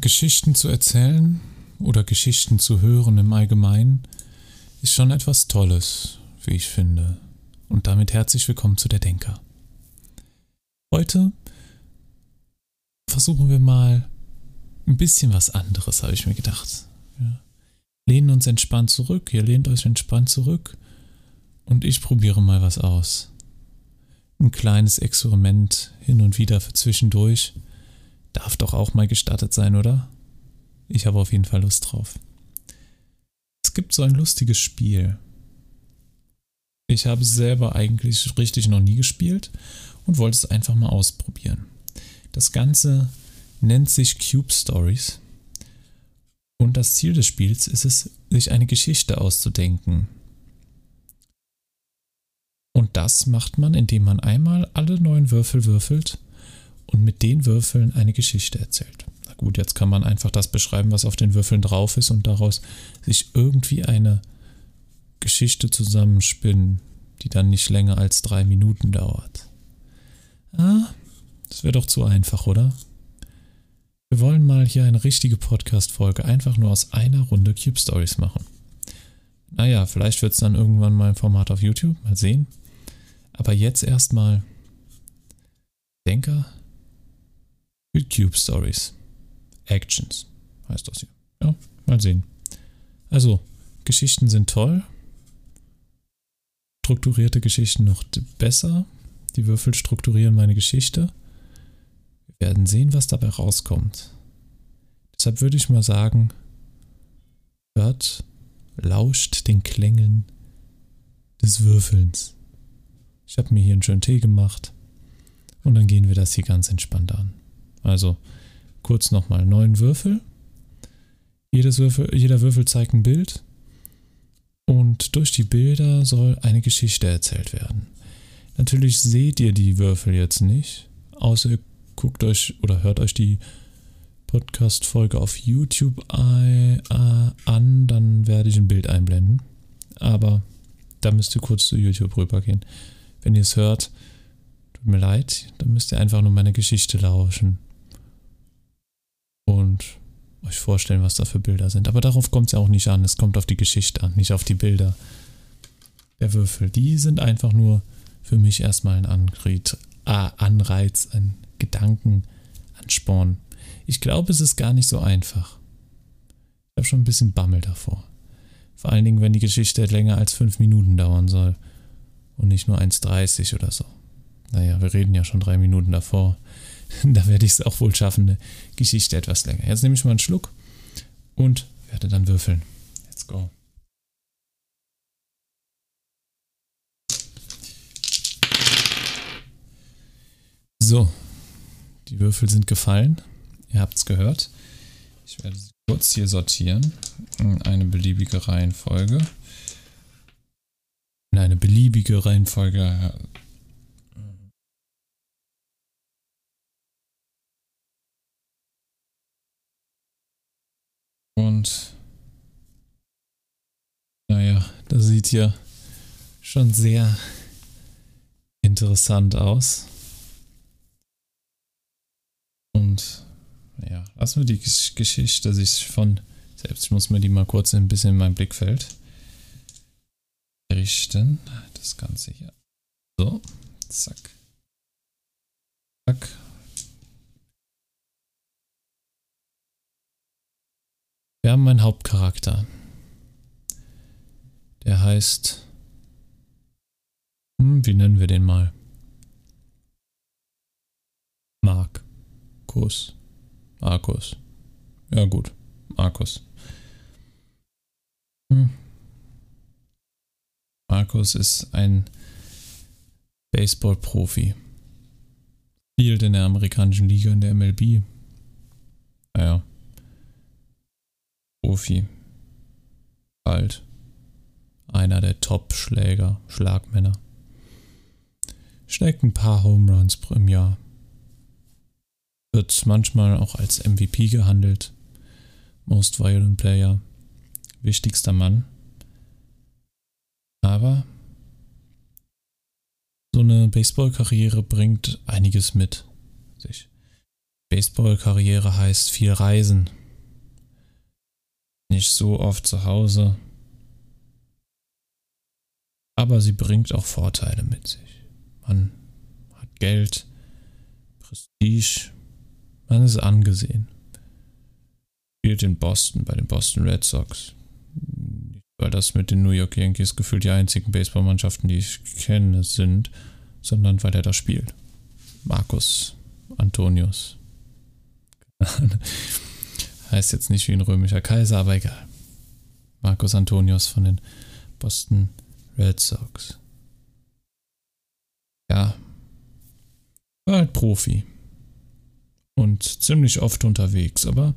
Geschichten zu erzählen oder Geschichten zu hören im Allgemeinen ist schon etwas Tolles, wie ich finde. Und damit herzlich willkommen zu der Denker. Heute versuchen wir mal ein bisschen was anderes, habe ich mir gedacht. Ja. Lehnen uns entspannt zurück, ihr lehnt euch entspannt zurück und ich probiere mal was aus. Ein kleines Experiment hin und wieder für zwischendurch Darf doch auch mal gestattet sein, oder? Ich habe auf jeden Fall Lust drauf. Es gibt so ein lustiges Spiel. Ich habe es selber eigentlich richtig noch nie gespielt und wollte es einfach mal ausprobieren. Das Ganze nennt sich Cube Stories. Und das Ziel des Spiels ist es, sich eine Geschichte auszudenken. Und das macht man, indem man einmal alle neun Würfel würfelt und mit den Würfeln eine Geschichte erzählt. Na gut, jetzt kann man einfach das beschreiben, was auf den Würfeln drauf ist und daraus sich irgendwie eine Geschichte zusammenspinnen, die dann nicht länger als drei Minuten dauert. Ah, das wäre doch zu einfach, oder? Wir wollen mal hier eine richtige Podcast-Folge einfach nur aus einer Runde Cube Stories machen. Naja, vielleicht wird es dann irgendwann mal ein Format auf YouTube, mal sehen. Aber jetzt erstmal Denker Cube Stories. Actions heißt das hier. Ja, mal sehen. Also, Geschichten sind toll. Strukturierte Geschichten noch besser. Die Würfel strukturieren meine Geschichte. Wir werden sehen, was dabei rauskommt. Deshalb würde ich mal sagen, hört, lauscht den Klängen des Würfelns. Ich habe mir hier einen schönen Tee gemacht und dann gehen wir das hier ganz entspannt an. Also kurz nochmal neun Würfel. Jedes Würfel. Jeder Würfel zeigt ein Bild. Und durch die Bilder soll eine Geschichte erzählt werden. Natürlich seht ihr die Würfel jetzt nicht, außer ihr guckt euch oder hört euch die Podcast-Folge auf YouTube an, dann werde ich ein Bild einblenden. Aber da müsst ihr kurz zu YouTube rübergehen. Wenn ihr es hört, tut mir leid, dann müsst ihr einfach nur meine Geschichte lauschen euch vorstellen, was da für Bilder sind. Aber darauf kommt es ja auch nicht an. Es kommt auf die Geschichte an, nicht auf die Bilder der Würfel. Die sind einfach nur für mich erstmal ein Anreiz, ein Gedankenansporn. Ich glaube, es ist gar nicht so einfach. Ich habe schon ein bisschen Bammel davor. Vor allen Dingen, wenn die Geschichte länger als fünf Minuten dauern soll und nicht nur 1,30 oder so. Naja, wir reden ja schon drei Minuten davor. da werde ich es auch wohl schaffen, eine Geschichte etwas länger. Jetzt nehme ich mal einen Schluck und werde dann würfeln. Let's go. So, die Würfel sind gefallen. Ihr habt es gehört. Ich werde sie kurz hier sortieren in eine beliebige Reihenfolge. In eine beliebige Reihenfolge Und naja, das sieht ja schon sehr interessant aus. Und ja, lassen wir die Geschichte sich von selbst, ich muss mir die mal kurz ein bisschen in mein Blickfeld richten. Das Ganze hier. So, zack. Zack. Wir haben einen Hauptcharakter. Der heißt. Hm, wie nennen wir den mal? Markus. Markus. Ja, gut. Markus. Hm. Markus ist ein Baseball-Profi. Spielt in der amerikanischen Liga in der MLB. Naja. Profi. Alt. Einer der Top-Schläger, Schlagmänner. Schlägt ein paar Home Runs im Jahr. Wird manchmal auch als MVP gehandelt. Most Violent Player. Wichtigster Mann. Aber so eine Baseballkarriere bringt einiges mit sich. Baseballkarriere heißt viel Reisen. Nicht so oft zu Hause. Aber sie bringt auch Vorteile mit sich. Man hat Geld, Prestige, man ist angesehen. Spielt in Boston bei den Boston Red Sox. weil das mit den New York Yankees gefühlt die einzigen Baseballmannschaften, die ich kenne, sind, sondern weil er da spielt. Markus Antonius. Heißt jetzt nicht wie ein römischer Kaiser, aber egal. Markus Antonius von den Boston Red Sox. Ja, war halt Profi. Und ziemlich oft unterwegs, aber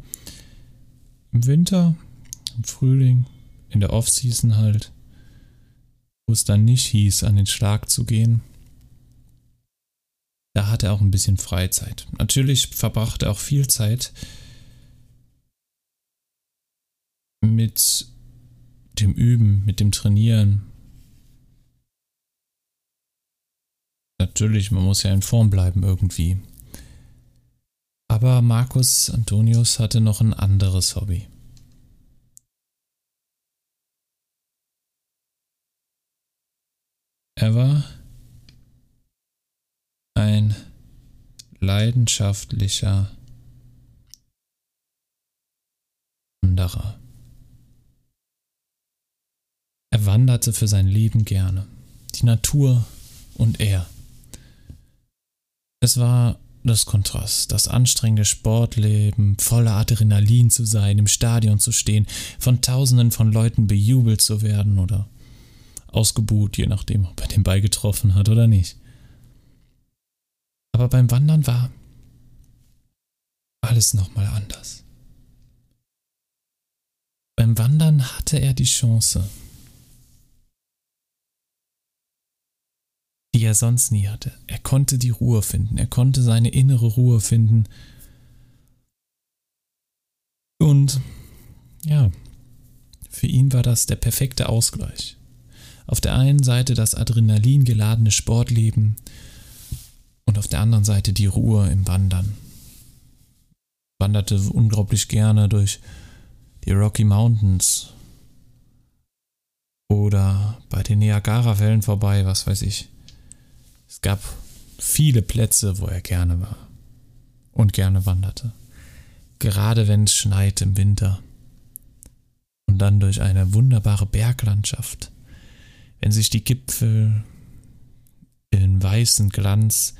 im Winter, im Frühling, in der Offseason halt, wo es dann nicht hieß, an den Schlag zu gehen, da hat er auch ein bisschen Freizeit. Natürlich verbrachte er auch viel Zeit mit dem Üben, mit dem Trainieren. Natürlich, man muss ja in Form bleiben irgendwie. Aber Markus Antonius hatte noch ein anderes Hobby. Er war ein leidenschaftlicher Wanderer. Er wanderte für sein Leben gerne. Die Natur und er. Es war das Kontrast, das anstrengende Sportleben, voller Adrenalin zu sein, im Stadion zu stehen, von Tausenden von Leuten bejubelt zu werden oder ausgebuht, je nachdem, ob er den Ball getroffen hat oder nicht. Aber beim Wandern war alles nochmal anders. Beim Wandern hatte er die Chance, die er sonst nie hatte. Er konnte die Ruhe finden, er konnte seine innere Ruhe finden. Und ja, für ihn war das der perfekte Ausgleich. Auf der einen Seite das Adrenalin geladene Sportleben und auf der anderen Seite die Ruhe im Wandern. Wanderte unglaublich gerne durch die Rocky Mountains oder bei den Niagara-Wellen vorbei, was weiß ich. Es gab viele Plätze, wo er gerne war und gerne wanderte. Gerade wenn es schneit im Winter. Und dann durch eine wunderbare Berglandschaft, wenn sich die Gipfel in weißen Glanz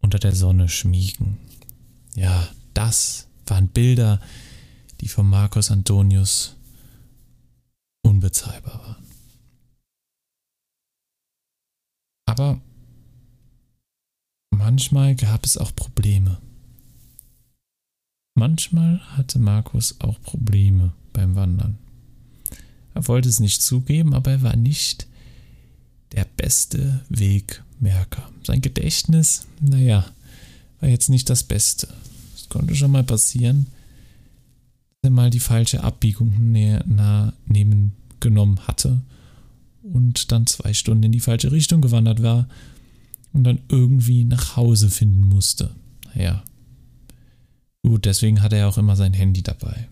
unter der Sonne schmiegen. Ja, das waren Bilder, die von Marcus Antonius unbezahlbar waren. Aber manchmal gab es auch Probleme. Manchmal hatte Markus auch Probleme beim Wandern. Er wollte es nicht zugeben, aber er war nicht der beste Wegmerker. Sein Gedächtnis, naja, war jetzt nicht das Beste. Es konnte schon mal passieren, dass er mal die falsche Abbiegung nehmen genommen hatte und dann zwei Stunden in die falsche Richtung gewandert war und dann irgendwie nach Hause finden musste. Naja. Gut, deswegen hatte er auch immer sein Handy dabei.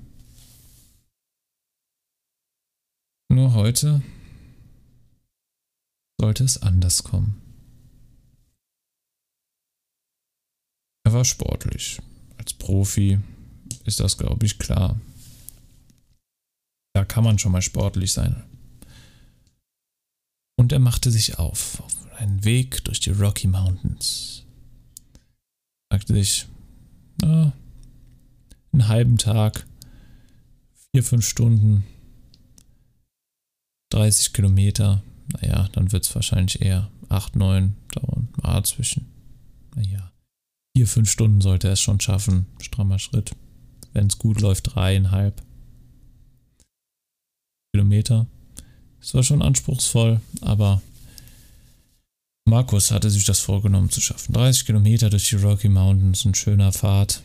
Nur heute sollte es anders kommen. Er war sportlich. Als Profi ist das, glaube ich, klar. Da kann man schon mal sportlich sein. Und er machte sich auf, auf einen Weg durch die Rocky Mountains. Sagte sich, na, einen halben Tag, vier, fünf Stunden, 30 Kilometer, naja, dann wird es wahrscheinlich eher 8, 9 dauern. Ah, zwischen, naja, 4, 5 Stunden sollte er es schon schaffen. Strammer Schritt. Wenn es gut läuft, dreieinhalb Kilometer. Es war schon anspruchsvoll, aber Markus hatte sich das vorgenommen zu schaffen. 30 Kilometer durch die Rocky Mountains, ein schöner Pfad.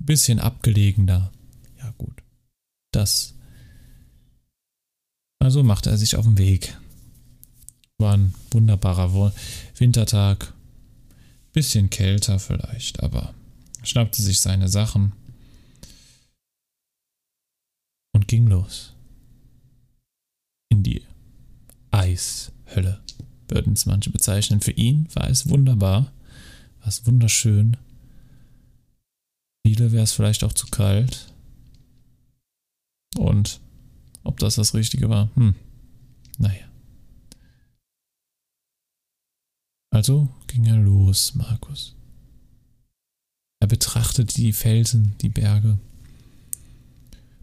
Ein bisschen abgelegener. Ja, gut. Das. Also machte er sich auf den Weg. War ein wunderbarer Wintertag. Bisschen kälter vielleicht, aber schnappte sich seine Sachen und ging los. In die Eishölle, würden es manche bezeichnen. Für ihn war es wunderbar, war es wunderschön. Viele wäre es vielleicht auch zu kalt. Und ob das das Richtige war, hm, naja. Also ging er los, Markus. Er betrachtete die Felsen, die Berge,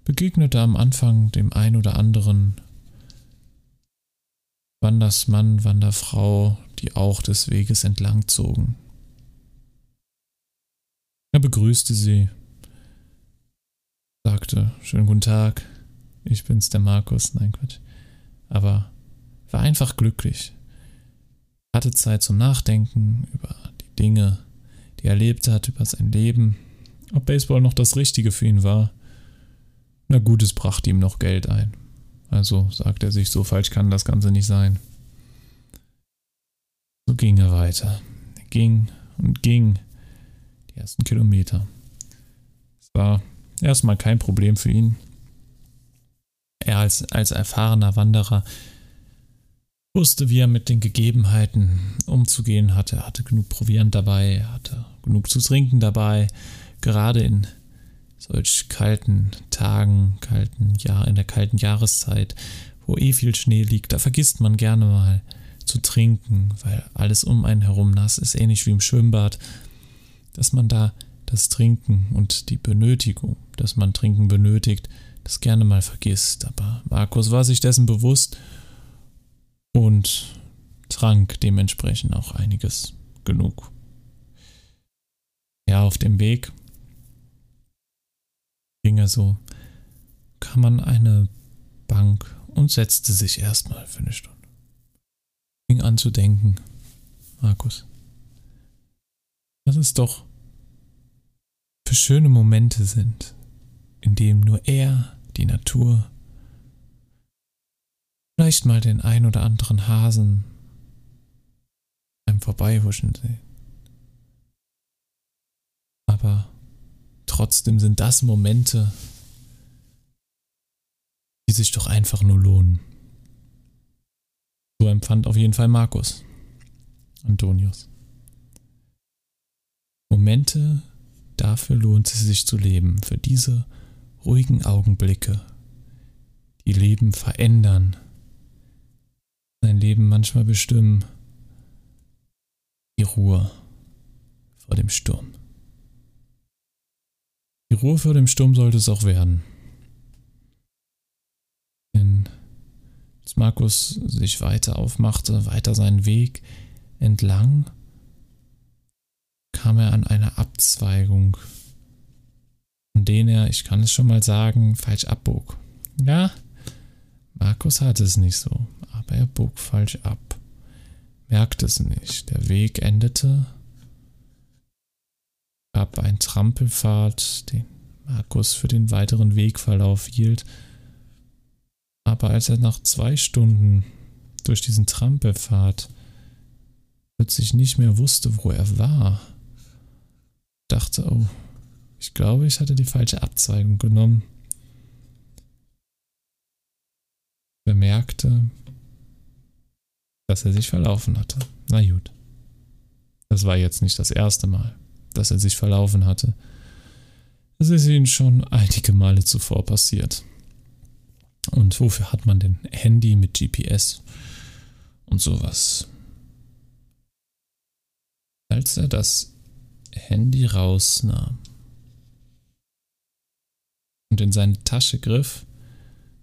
begegnete am Anfang dem ein oder anderen Wandersmann, Wanderfrau, die auch des Weges entlang zogen. Er begrüßte sie, sagte, schönen guten Tag, ich bin's, der Markus, nein Quatsch, aber war einfach glücklich, hatte Zeit zum Nachdenken über die Dinge, die er erlebt hat, über sein Leben, ob Baseball noch das Richtige für ihn war. Na gut, es brachte ihm noch Geld ein. Also sagt er sich, so falsch kann das Ganze nicht sein. So ging er weiter. Er ging und ging die ersten Kilometer. Es war erstmal kein Problem für ihn. Er als, als erfahrener Wanderer wusste, wie er mit den Gegebenheiten umzugehen hatte. Er hatte genug Proviant dabei, er hatte genug zu trinken dabei. Gerade in solch kalten Tagen, kalten Jahr, in der kalten Jahreszeit, wo eh viel Schnee liegt, da vergisst man gerne mal zu trinken, weil alles um einen herum nass ist, ähnlich wie im Schwimmbad, dass man da das Trinken und die Benötigung, dass man Trinken benötigt, das gerne mal vergisst. Aber Markus war sich dessen bewusst und trank dementsprechend auch einiges genug. Ja, auf dem Weg ging er so, kam an eine Bank und setzte sich erstmal für eine Stunde. Fing an zu denken, Markus, was es doch für schöne Momente sind, in denen nur er, die Natur, vielleicht mal den ein oder anderen Hasen einem vorbeihuschen sehen. Aber trotzdem sind das Momente, die sich doch einfach nur lohnen. So empfand auf jeden Fall Markus Antonius. Momente, dafür lohnt es sich zu leben, für diese ruhigen Augenblicke, die Leben verändern, sein Leben manchmal bestimmen, die Ruhe vor dem Sturm. Die Ruhe vor dem Sturm sollte es auch werden. Denn als Markus sich weiter aufmachte, weiter seinen Weg entlang, kam er an eine Abzweigung, an denen er, ich kann es schon mal sagen, falsch abbog. Ja, Markus hatte es nicht so, aber er bog falsch ab. Merkte es nicht. Der Weg endete gab ein Trampelpfad, den Markus für den weiteren Wegverlauf hielt. Aber als er nach zwei Stunden durch diesen Trampelpfad plötzlich nicht mehr wusste, wo er war, dachte, oh, ich glaube, ich hatte die falsche Abzweigung genommen. Bemerkte, dass er sich verlaufen hatte. Na gut. Das war jetzt nicht das erste Mal dass er sich verlaufen hatte. Es ist ihnen schon einige Male zuvor passiert. Und wofür hat man denn Handy mit GPS und sowas? Als er das Handy rausnahm und in seine Tasche griff,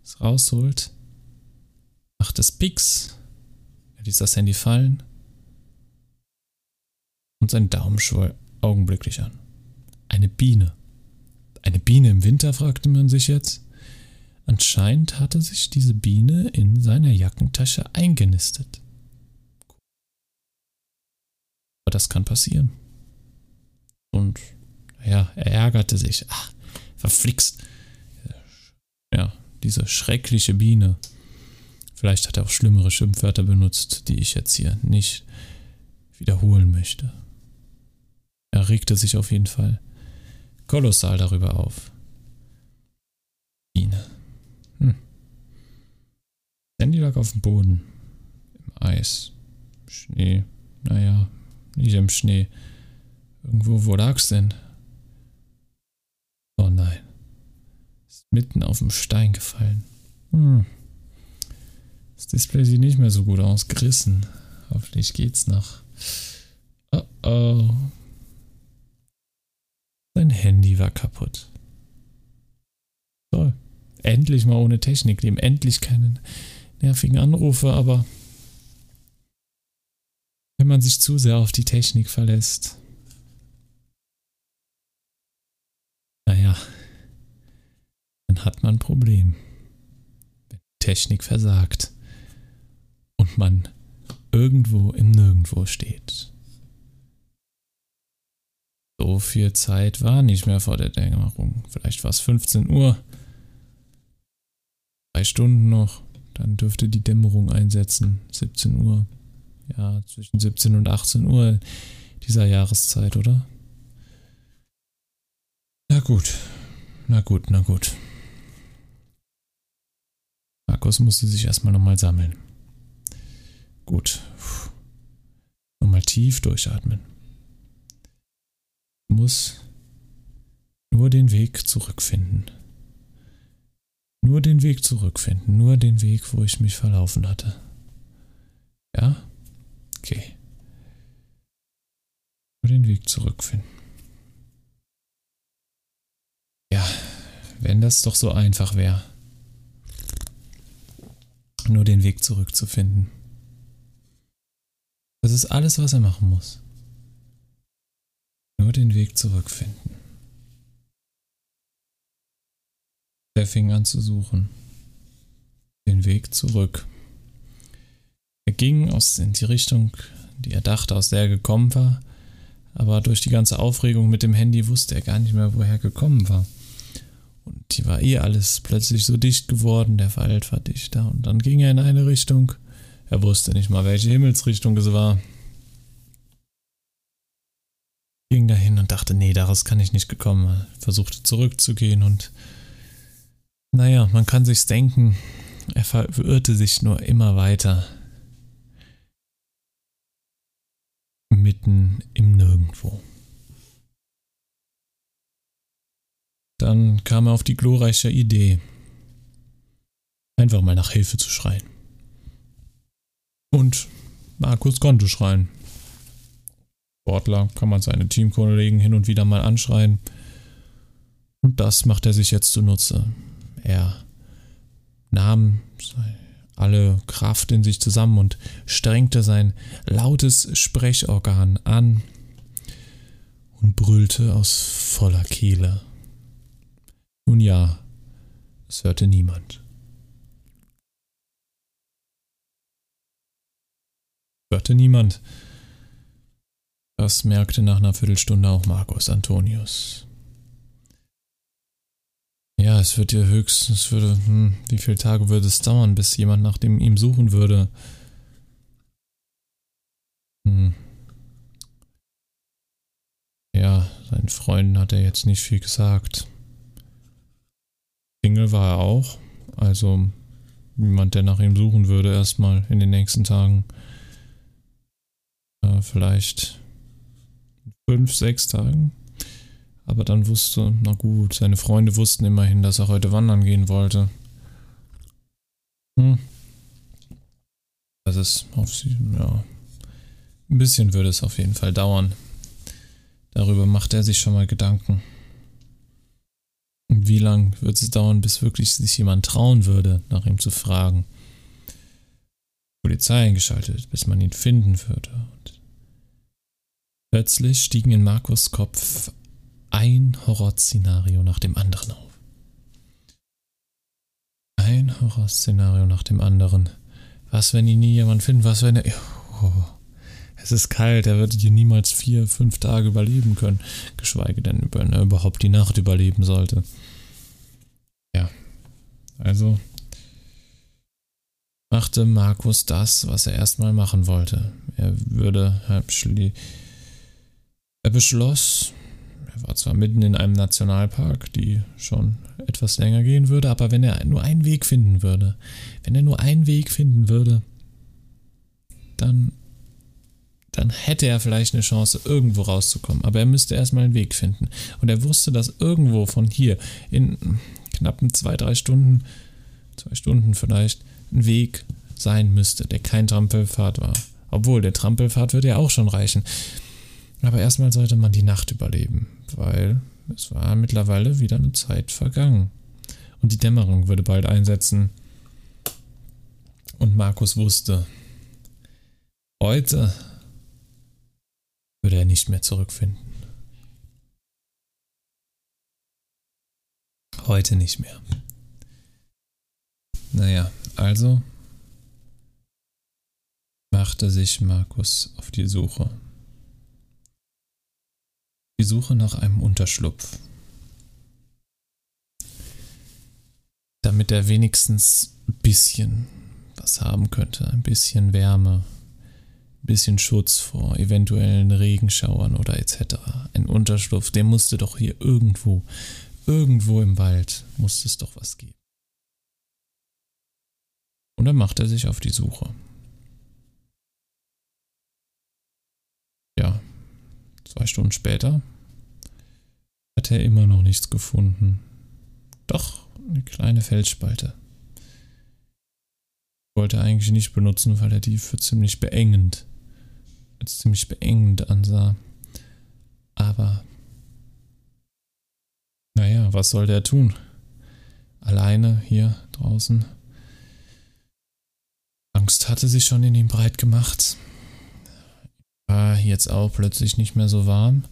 es rausholt, macht es Pix, er ließ das Handy fallen und sein Daumen schwoll augenblicklich an. Eine Biene. Eine Biene im Winter, fragte man sich jetzt. Anscheinend hatte sich diese Biene in seiner Jackentasche eingenistet. Aber das kann passieren. Und ja, er ärgerte sich. Ach, verflixt. Ja, diese schreckliche Biene. Vielleicht hat er auch schlimmere Schimpfwörter benutzt, die ich jetzt hier nicht wiederholen möchte. Er regte sich auf jeden Fall. kolossal darüber auf. Biene. Hm. Sandy lag auf dem Boden. Im Eis. Schnee. Naja, nicht im Schnee. Irgendwo, wo lag's denn? Oh nein. Ist mitten auf dem Stein gefallen. Hm. Das Display sieht nicht mehr so gut aus. Gerissen. Hoffentlich geht's noch. Oh oh. Sein Handy war kaputt. Toll. Endlich mal ohne Technik leben. Endlich keine nervigen Anrufe, aber wenn man sich zu sehr auf die Technik verlässt, naja, dann hat man ein Problem. Wenn die Technik versagt und man irgendwo im Nirgendwo steht. So viel Zeit war nicht mehr vor der Dämmerung. Vielleicht war es 15 Uhr. Drei Stunden noch. Dann dürfte die Dämmerung einsetzen. 17 Uhr. Ja, zwischen 17 und 18 Uhr dieser Jahreszeit, oder? Na gut. Na gut, na gut. Markus musste sich erstmal nochmal sammeln. Gut. Nochmal tief durchatmen. Muss nur den Weg zurückfinden. Nur den Weg zurückfinden. Nur den Weg, wo ich mich verlaufen hatte. Ja? Okay. Nur den Weg zurückfinden. Ja, wenn das doch so einfach wäre. Nur den Weg zurückzufinden. Das ist alles, was er machen muss. Nur den Weg zurückfinden. Er fing an zu suchen. Den Weg zurück. Er ging aus in die Richtung, die er dachte, aus der er gekommen war, aber durch die ganze Aufregung mit dem Handy wusste er gar nicht mehr, woher er gekommen war. Und hier war eh alles plötzlich so dicht geworden, der Wald war dichter, und dann ging er in eine Richtung, er wusste nicht mal, welche Himmelsrichtung es war. Ging dahin und dachte, nee, daraus kann ich nicht gekommen. Versuchte zurückzugehen und naja, man kann sich's denken, er verirrte sich nur immer weiter. Mitten im Nirgendwo. Dann kam er auf die glorreiche Idee, einfach mal nach Hilfe zu schreien. Und Markus konnte schreien. Sportler kann man seine Teamkollegen hin und wieder mal anschreien. Und das macht er sich jetzt zunutze. Er nahm alle Kraft in sich zusammen und strengte sein lautes Sprechorgan an und brüllte aus voller Kehle. Nun ja, es hörte niemand. Hörte niemand. Das merkte nach einer Viertelstunde auch Markus Antonius. Ja, es wird ja höchstens, würde, hm, wie viele Tage würde es dauern, bis jemand nach dem ihm suchen würde? Hm. Ja, seinen Freunden hat er jetzt nicht viel gesagt. Single war er auch, also niemand, der nach ihm suchen würde, erstmal in den nächsten Tagen. Äh, vielleicht fünf, sechs Tagen. Aber dann wusste, na gut, seine Freunde wussten immerhin, dass er heute wandern gehen wollte. Hm. Das ist auf sie, ja. Ein bisschen würde es auf jeden Fall dauern. Darüber macht er sich schon mal Gedanken. Und wie lang wird es dauern, bis wirklich sich jemand trauen würde, nach ihm zu fragen? Polizei eingeschaltet, bis man ihn finden würde. Und Plötzlich stiegen in Markus Kopf ein Horrorszenario nach dem anderen auf. Ein Horrorszenario nach dem anderen. Was, wenn ihn nie jemand findet? Was, wenn er. Oh, es ist kalt, er würde hier niemals vier, fünf Tage überleben können. Geschweige denn, wenn er überhaupt die Nacht überleben sollte. Ja. Also machte Markus das, was er erstmal machen wollte. Er würde er beschloss, Er war zwar mitten in einem Nationalpark, die schon etwas länger gehen würde, aber wenn er nur einen Weg finden würde, wenn er nur einen Weg finden würde, dann, dann hätte er vielleicht eine Chance, irgendwo rauszukommen. Aber er müsste erstmal einen Weg finden. Und er wusste, dass irgendwo von hier in knappen zwei, drei Stunden, zwei Stunden vielleicht, ein Weg sein müsste, der kein Trampelpfad war. Obwohl, der Trampelpfad würde ja auch schon reichen. Aber erstmal sollte man die Nacht überleben, weil es war mittlerweile wieder eine Zeit vergangen. Und die Dämmerung würde bald einsetzen. Und Markus wusste, heute würde er nicht mehr zurückfinden. Heute nicht mehr. Naja, also machte sich Markus auf die Suche. Die Suche nach einem Unterschlupf. Damit er wenigstens ein bisschen was haben könnte, ein bisschen Wärme, ein bisschen Schutz vor eventuellen Regenschauern oder etc. Ein Unterschlupf, der musste doch hier irgendwo, irgendwo im Wald, musste es doch was geben. Und dann macht er sich auf die Suche. Ja, zwei Stunden später hat er immer noch nichts gefunden. Doch, eine kleine Felsspalte. Wollte eigentlich nicht benutzen, weil er die für ziemlich beengend, als ziemlich beengend ansah. Aber, naja, was soll der tun? Alleine hier draußen Angst hatte sich schon in ihm breit gemacht. War jetzt auch plötzlich nicht mehr so warm,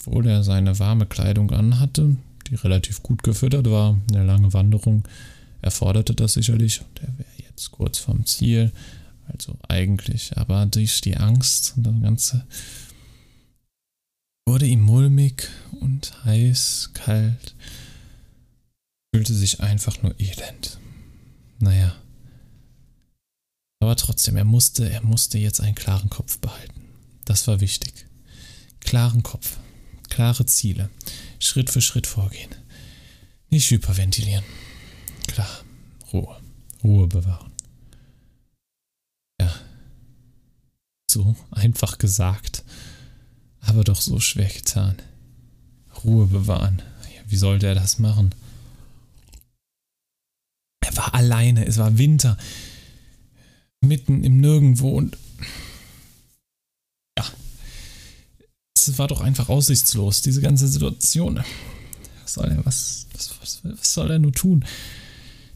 obwohl er seine warme Kleidung anhatte, die relativ gut gefüttert war. Eine lange Wanderung erforderte das sicherlich. Der wäre jetzt kurz vorm Ziel. Also eigentlich, aber durch die Angst und das Ganze wurde ihm mulmig und heiß, kalt, fühlte sich einfach nur elend. Naja, aber trotzdem, er musste, er musste jetzt einen klaren Kopf behalten. Das war wichtig. Klaren Kopf, klare Ziele, Schritt für Schritt vorgehen. Nicht hyperventilieren. Klar, Ruhe, Ruhe bewahren. Ja, so einfach gesagt, aber doch so schwer getan. Ruhe bewahren. Wie sollte er das machen? Er war alleine, es war Winter mitten im Nirgendwo und es war doch einfach aussichtslos, diese ganze Situation. Was soll er, was, was, was soll er nur tun?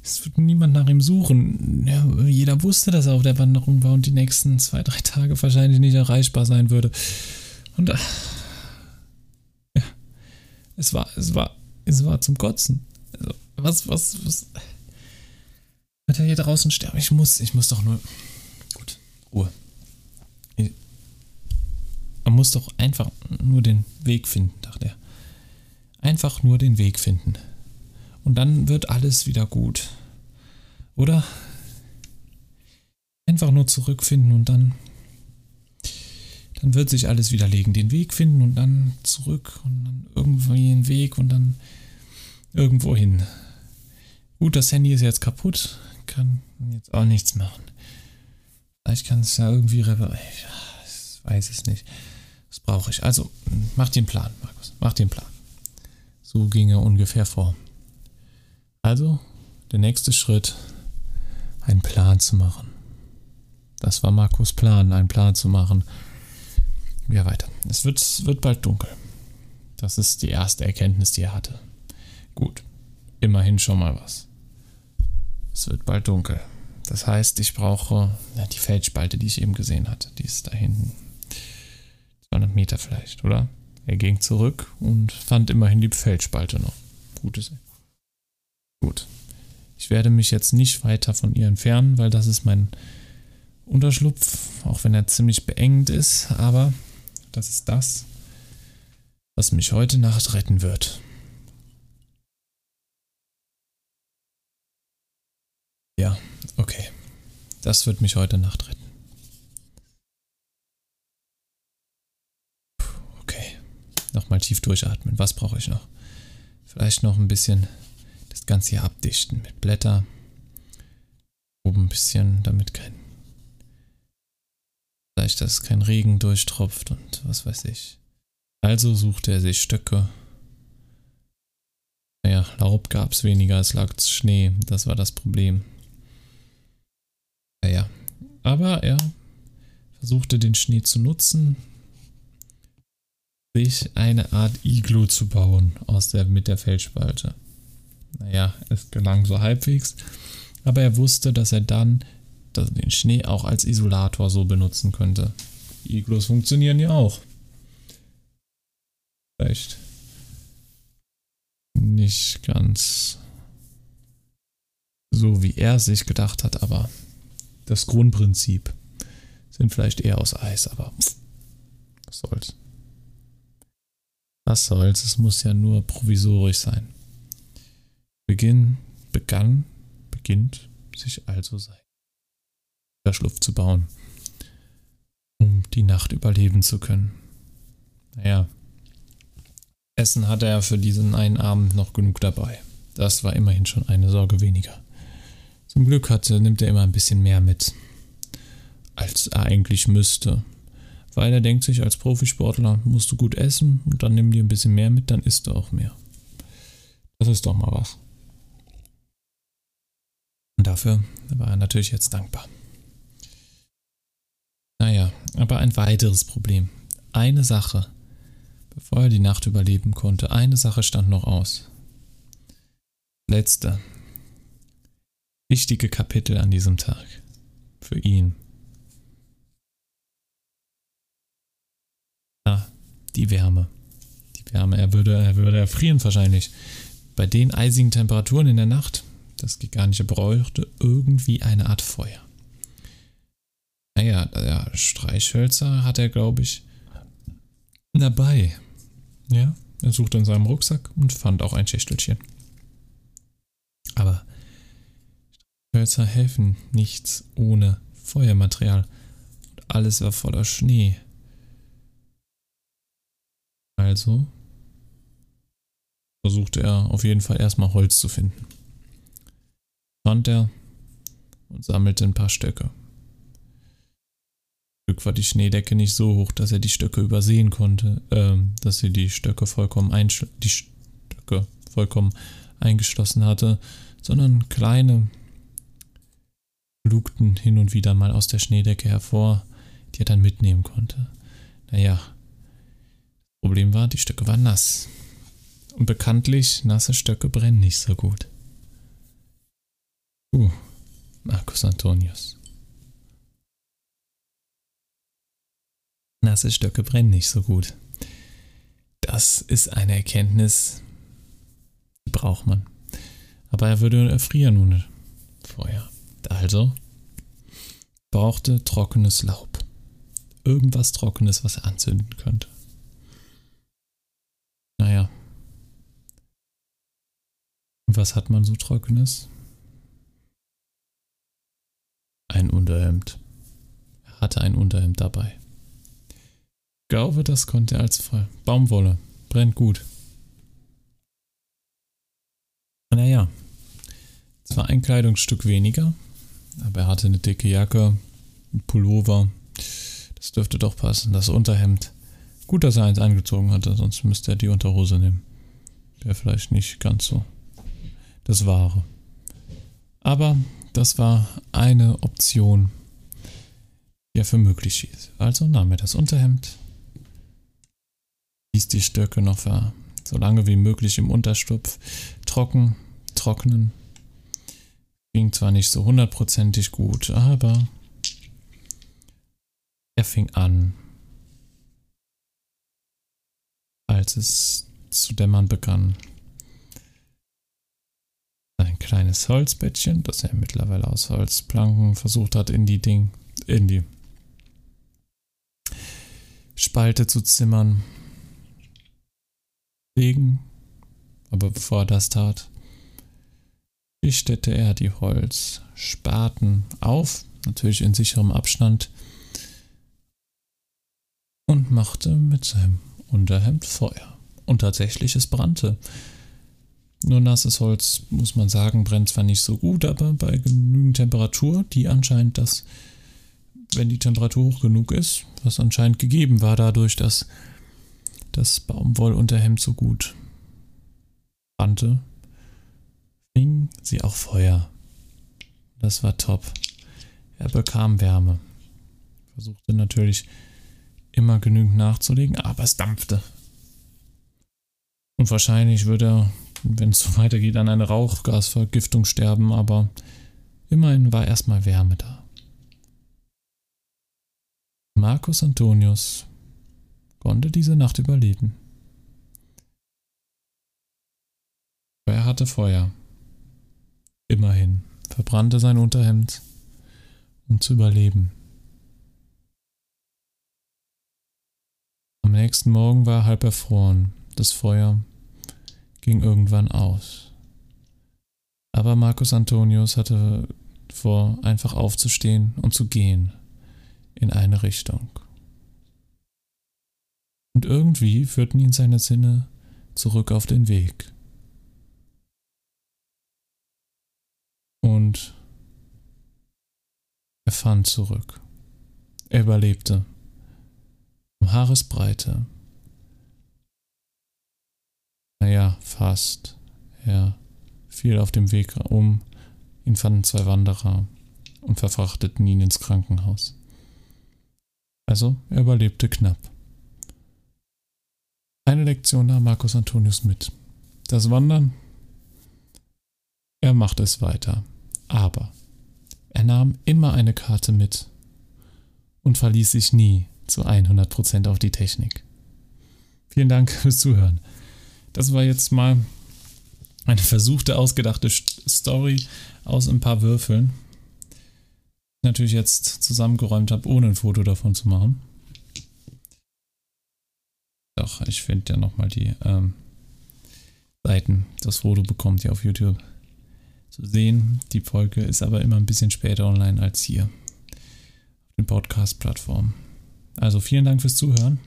Es wird niemand nach ihm suchen. Ja, jeder wusste, dass er auf der Wanderung war und die nächsten zwei, drei Tage wahrscheinlich nicht erreichbar sein würde. Und äh, ja, es war, es war, es war zum Kotzen. Also, was, was, was, wird er hier draußen sterben? Ich muss, ich muss doch nur. Gut, Ruhe. Man muss doch einfach nur den Weg finden, dachte er. Einfach nur den Weg finden. Und dann wird alles wieder gut. Oder? Einfach nur zurückfinden und dann. Dann wird sich alles widerlegen. Den Weg finden und dann zurück und dann irgendwie einen Weg und dann irgendwo hin. Gut, das Handy ist jetzt kaputt kann jetzt auch nichts machen. Vielleicht kann es ja irgendwie reparieren. Ich weiß es nicht. Das brauche ich. Also, mach den Plan, Markus. Mach den Plan. So ging er ungefähr vor. Also, der nächste Schritt, einen Plan zu machen. Das war Markus Plan, einen Plan zu machen. Ja, weiter. Es wird, wird bald dunkel. Das ist die erste Erkenntnis, die er hatte. Gut. Immerhin schon mal was. Es wird bald dunkel. Das heißt, ich brauche ja, die Felsspalte, die ich eben gesehen hatte. Die ist da hinten. 200 Meter vielleicht, oder? Er ging zurück und fand immerhin die Felsspalte noch. Gutes. Gut. Ich werde mich jetzt nicht weiter von ihr entfernen, weil das ist mein Unterschlupf, auch wenn er ziemlich beengt ist. Aber das ist das, was mich heute Nacht retten wird. Ja, okay. Das wird mich heute Nacht retten. Nochmal tief durchatmen. Was brauche ich noch? Vielleicht noch ein bisschen das Ganze hier abdichten mit Blätter. Oben ein bisschen, damit kein. Vielleicht, dass kein Regen durchtropft und was weiß ich. Also suchte er sich Stöcke. Naja, Laub gab es weniger, es lag Schnee. Das war das Problem. Naja, aber er versuchte den Schnee zu nutzen, sich eine Art Iglu zu bauen aus der, mit der Felsspalte. Naja, es gelang so halbwegs, aber er wusste, dass er dann den Schnee auch als Isolator so benutzen könnte. Die Iglus funktionieren ja auch. Vielleicht nicht ganz so, wie er sich gedacht hat, aber das Grundprinzip sind vielleicht eher aus Eis, aber was soll's. Was soll's, es muss ja nur provisorisch sein. Beginn, begann, beginnt sich also sein Schlupf zu bauen, um die Nacht überleben zu können. Naja, Essen hatte er für diesen einen Abend noch genug dabei. Das war immerhin schon eine Sorge weniger. Zum Glück hatte, nimmt er immer ein bisschen mehr mit, als er eigentlich müsste weil er denkt sich, als Profisportler musst du gut essen und dann nimm dir ein bisschen mehr mit, dann isst du auch mehr. Das ist doch mal was. Und dafür war er natürlich jetzt dankbar. Naja, aber ein weiteres Problem. Eine Sache, bevor er die Nacht überleben konnte, eine Sache stand noch aus. Letzte. Wichtige Kapitel an diesem Tag. Für ihn. Die Wärme. Die Wärme, er würde, er würde erfrieren wahrscheinlich. Bei den eisigen Temperaturen in der Nacht, das geht gar nicht, er brauchte irgendwie eine Art Feuer. Naja, ja, Streichhölzer hat er, glaube ich, dabei. Ja, er suchte in seinem Rucksack und fand auch ein Schächtelchen. Aber Streichhölzer helfen nichts ohne Feuermaterial. Und alles war voller Schnee. Also versuchte er auf jeden Fall erstmal Holz zu finden. Fand er und sammelte ein paar Stöcke. Glück war die Schneedecke nicht so hoch, dass er die Stöcke übersehen konnte, äh, dass sie die Stöcke vollkommen die Stöcke vollkommen eingeschlossen hatte, sondern kleine lugten hin und wieder mal aus der Schneedecke hervor, die er dann mitnehmen konnte. Naja, Problem war, die Stöcke waren nass. Und bekanntlich, nasse Stöcke brennen nicht so gut. Uh, Marcus Antonius. Nasse Stöcke brennen nicht so gut. Das ist eine Erkenntnis, die braucht man. Aber er würde erfrieren ohne Feuer. Also brauchte trockenes Laub. Irgendwas Trockenes, was er anzünden könnte. Naja. Was hat man so Trockenes? Ein Unterhemd. Er hatte ein Unterhemd dabei. Ich glaube, das konnte er als Fall. Baumwolle. Brennt gut. Naja. Zwar ein Kleidungsstück weniger, aber er hatte eine dicke Jacke, ein Pullover. Das dürfte doch passen. Das Unterhemd Gut, dass er eins angezogen hatte, sonst müsste er die Unterhose nehmen. Wäre vielleicht nicht ganz so das Wahre. Aber das war eine Option, die er für möglich hielt. Also nahm er das Unterhemd, ließ die Stöcke noch für so lange wie möglich im Unterstupf trocken, trocknen. Ging zwar nicht so hundertprozentig gut, aber er fing an, als es zu dämmern begann. Ein kleines Holzbettchen, das er mittlerweile aus Holzplanken versucht hat, in die Ding, in die Spalte zu zimmern. Legen. Aber bevor er das tat, schichtete er die Holzspaten auf, natürlich in sicherem Abstand, und machte mit seinem Unterhemd Feuer. Und tatsächlich, es brannte. Nur nasses Holz, muss man sagen, brennt zwar nicht so gut, aber bei genügend Temperatur, die anscheinend das, wenn die Temperatur hoch genug ist, was anscheinend gegeben war dadurch, dass das Baumwollunterhemd so gut brannte, fing sie auch Feuer. Das war top. Er bekam Wärme. Versuchte natürlich immer genügend nachzulegen, aber es dampfte. Und wahrscheinlich würde er, wenn es so weitergeht, an eine Rauchgasvergiftung sterben, aber immerhin war erstmal Wärme da. Marcus Antonius konnte diese Nacht überleben. Er hatte Feuer. Immerhin verbrannte sein Unterhemd, um zu überleben. Am nächsten Morgen war er halb erfroren. Das Feuer ging irgendwann aus. Aber Marcus Antonius hatte vor, einfach aufzustehen und zu gehen in eine Richtung. Und irgendwie führten ihn seine Sinne zurück auf den Weg. Und er fand zurück. Er überlebte. Um Haaresbreite. Naja, fast. Er fiel auf dem Weg um. Ihn fanden zwei Wanderer und verfrachteten ihn ins Krankenhaus. Also, er überlebte knapp. Eine Lektion nahm Marcus Antonius mit. Das Wandern er machte es weiter. Aber er nahm immer eine Karte mit und verließ sich nie zu 100% auf die Technik. Vielen Dank fürs Zuhören. Das war jetzt mal eine versuchte, ausgedachte Story aus ein paar Würfeln. Natürlich jetzt zusammengeräumt habe, ohne ein Foto davon zu machen. Doch, ich finde ja nochmal die ähm, Seiten. Das Foto bekommt ihr auf YouTube zu sehen. Die Folge ist aber immer ein bisschen später online als hier auf den Podcast-Plattformen. Also vielen Dank fürs Zuhören.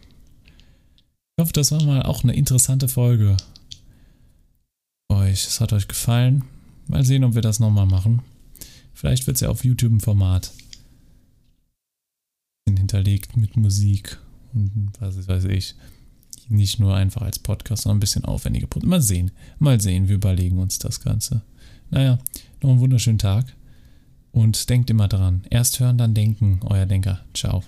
Ich hoffe, das war mal auch eine interessante Folge. Euch, es hat euch gefallen. Mal sehen, ob wir das nochmal machen. Vielleicht wird es ja auf YouTube ein Format hinterlegt mit Musik und was weiß ich. Nicht nur einfach als Podcast, sondern ein bisschen aufwendiger. Mal sehen. Mal sehen, wir überlegen uns das Ganze. Naja, noch einen wunderschönen Tag und denkt immer dran. Erst hören, dann denken, euer Denker. Ciao.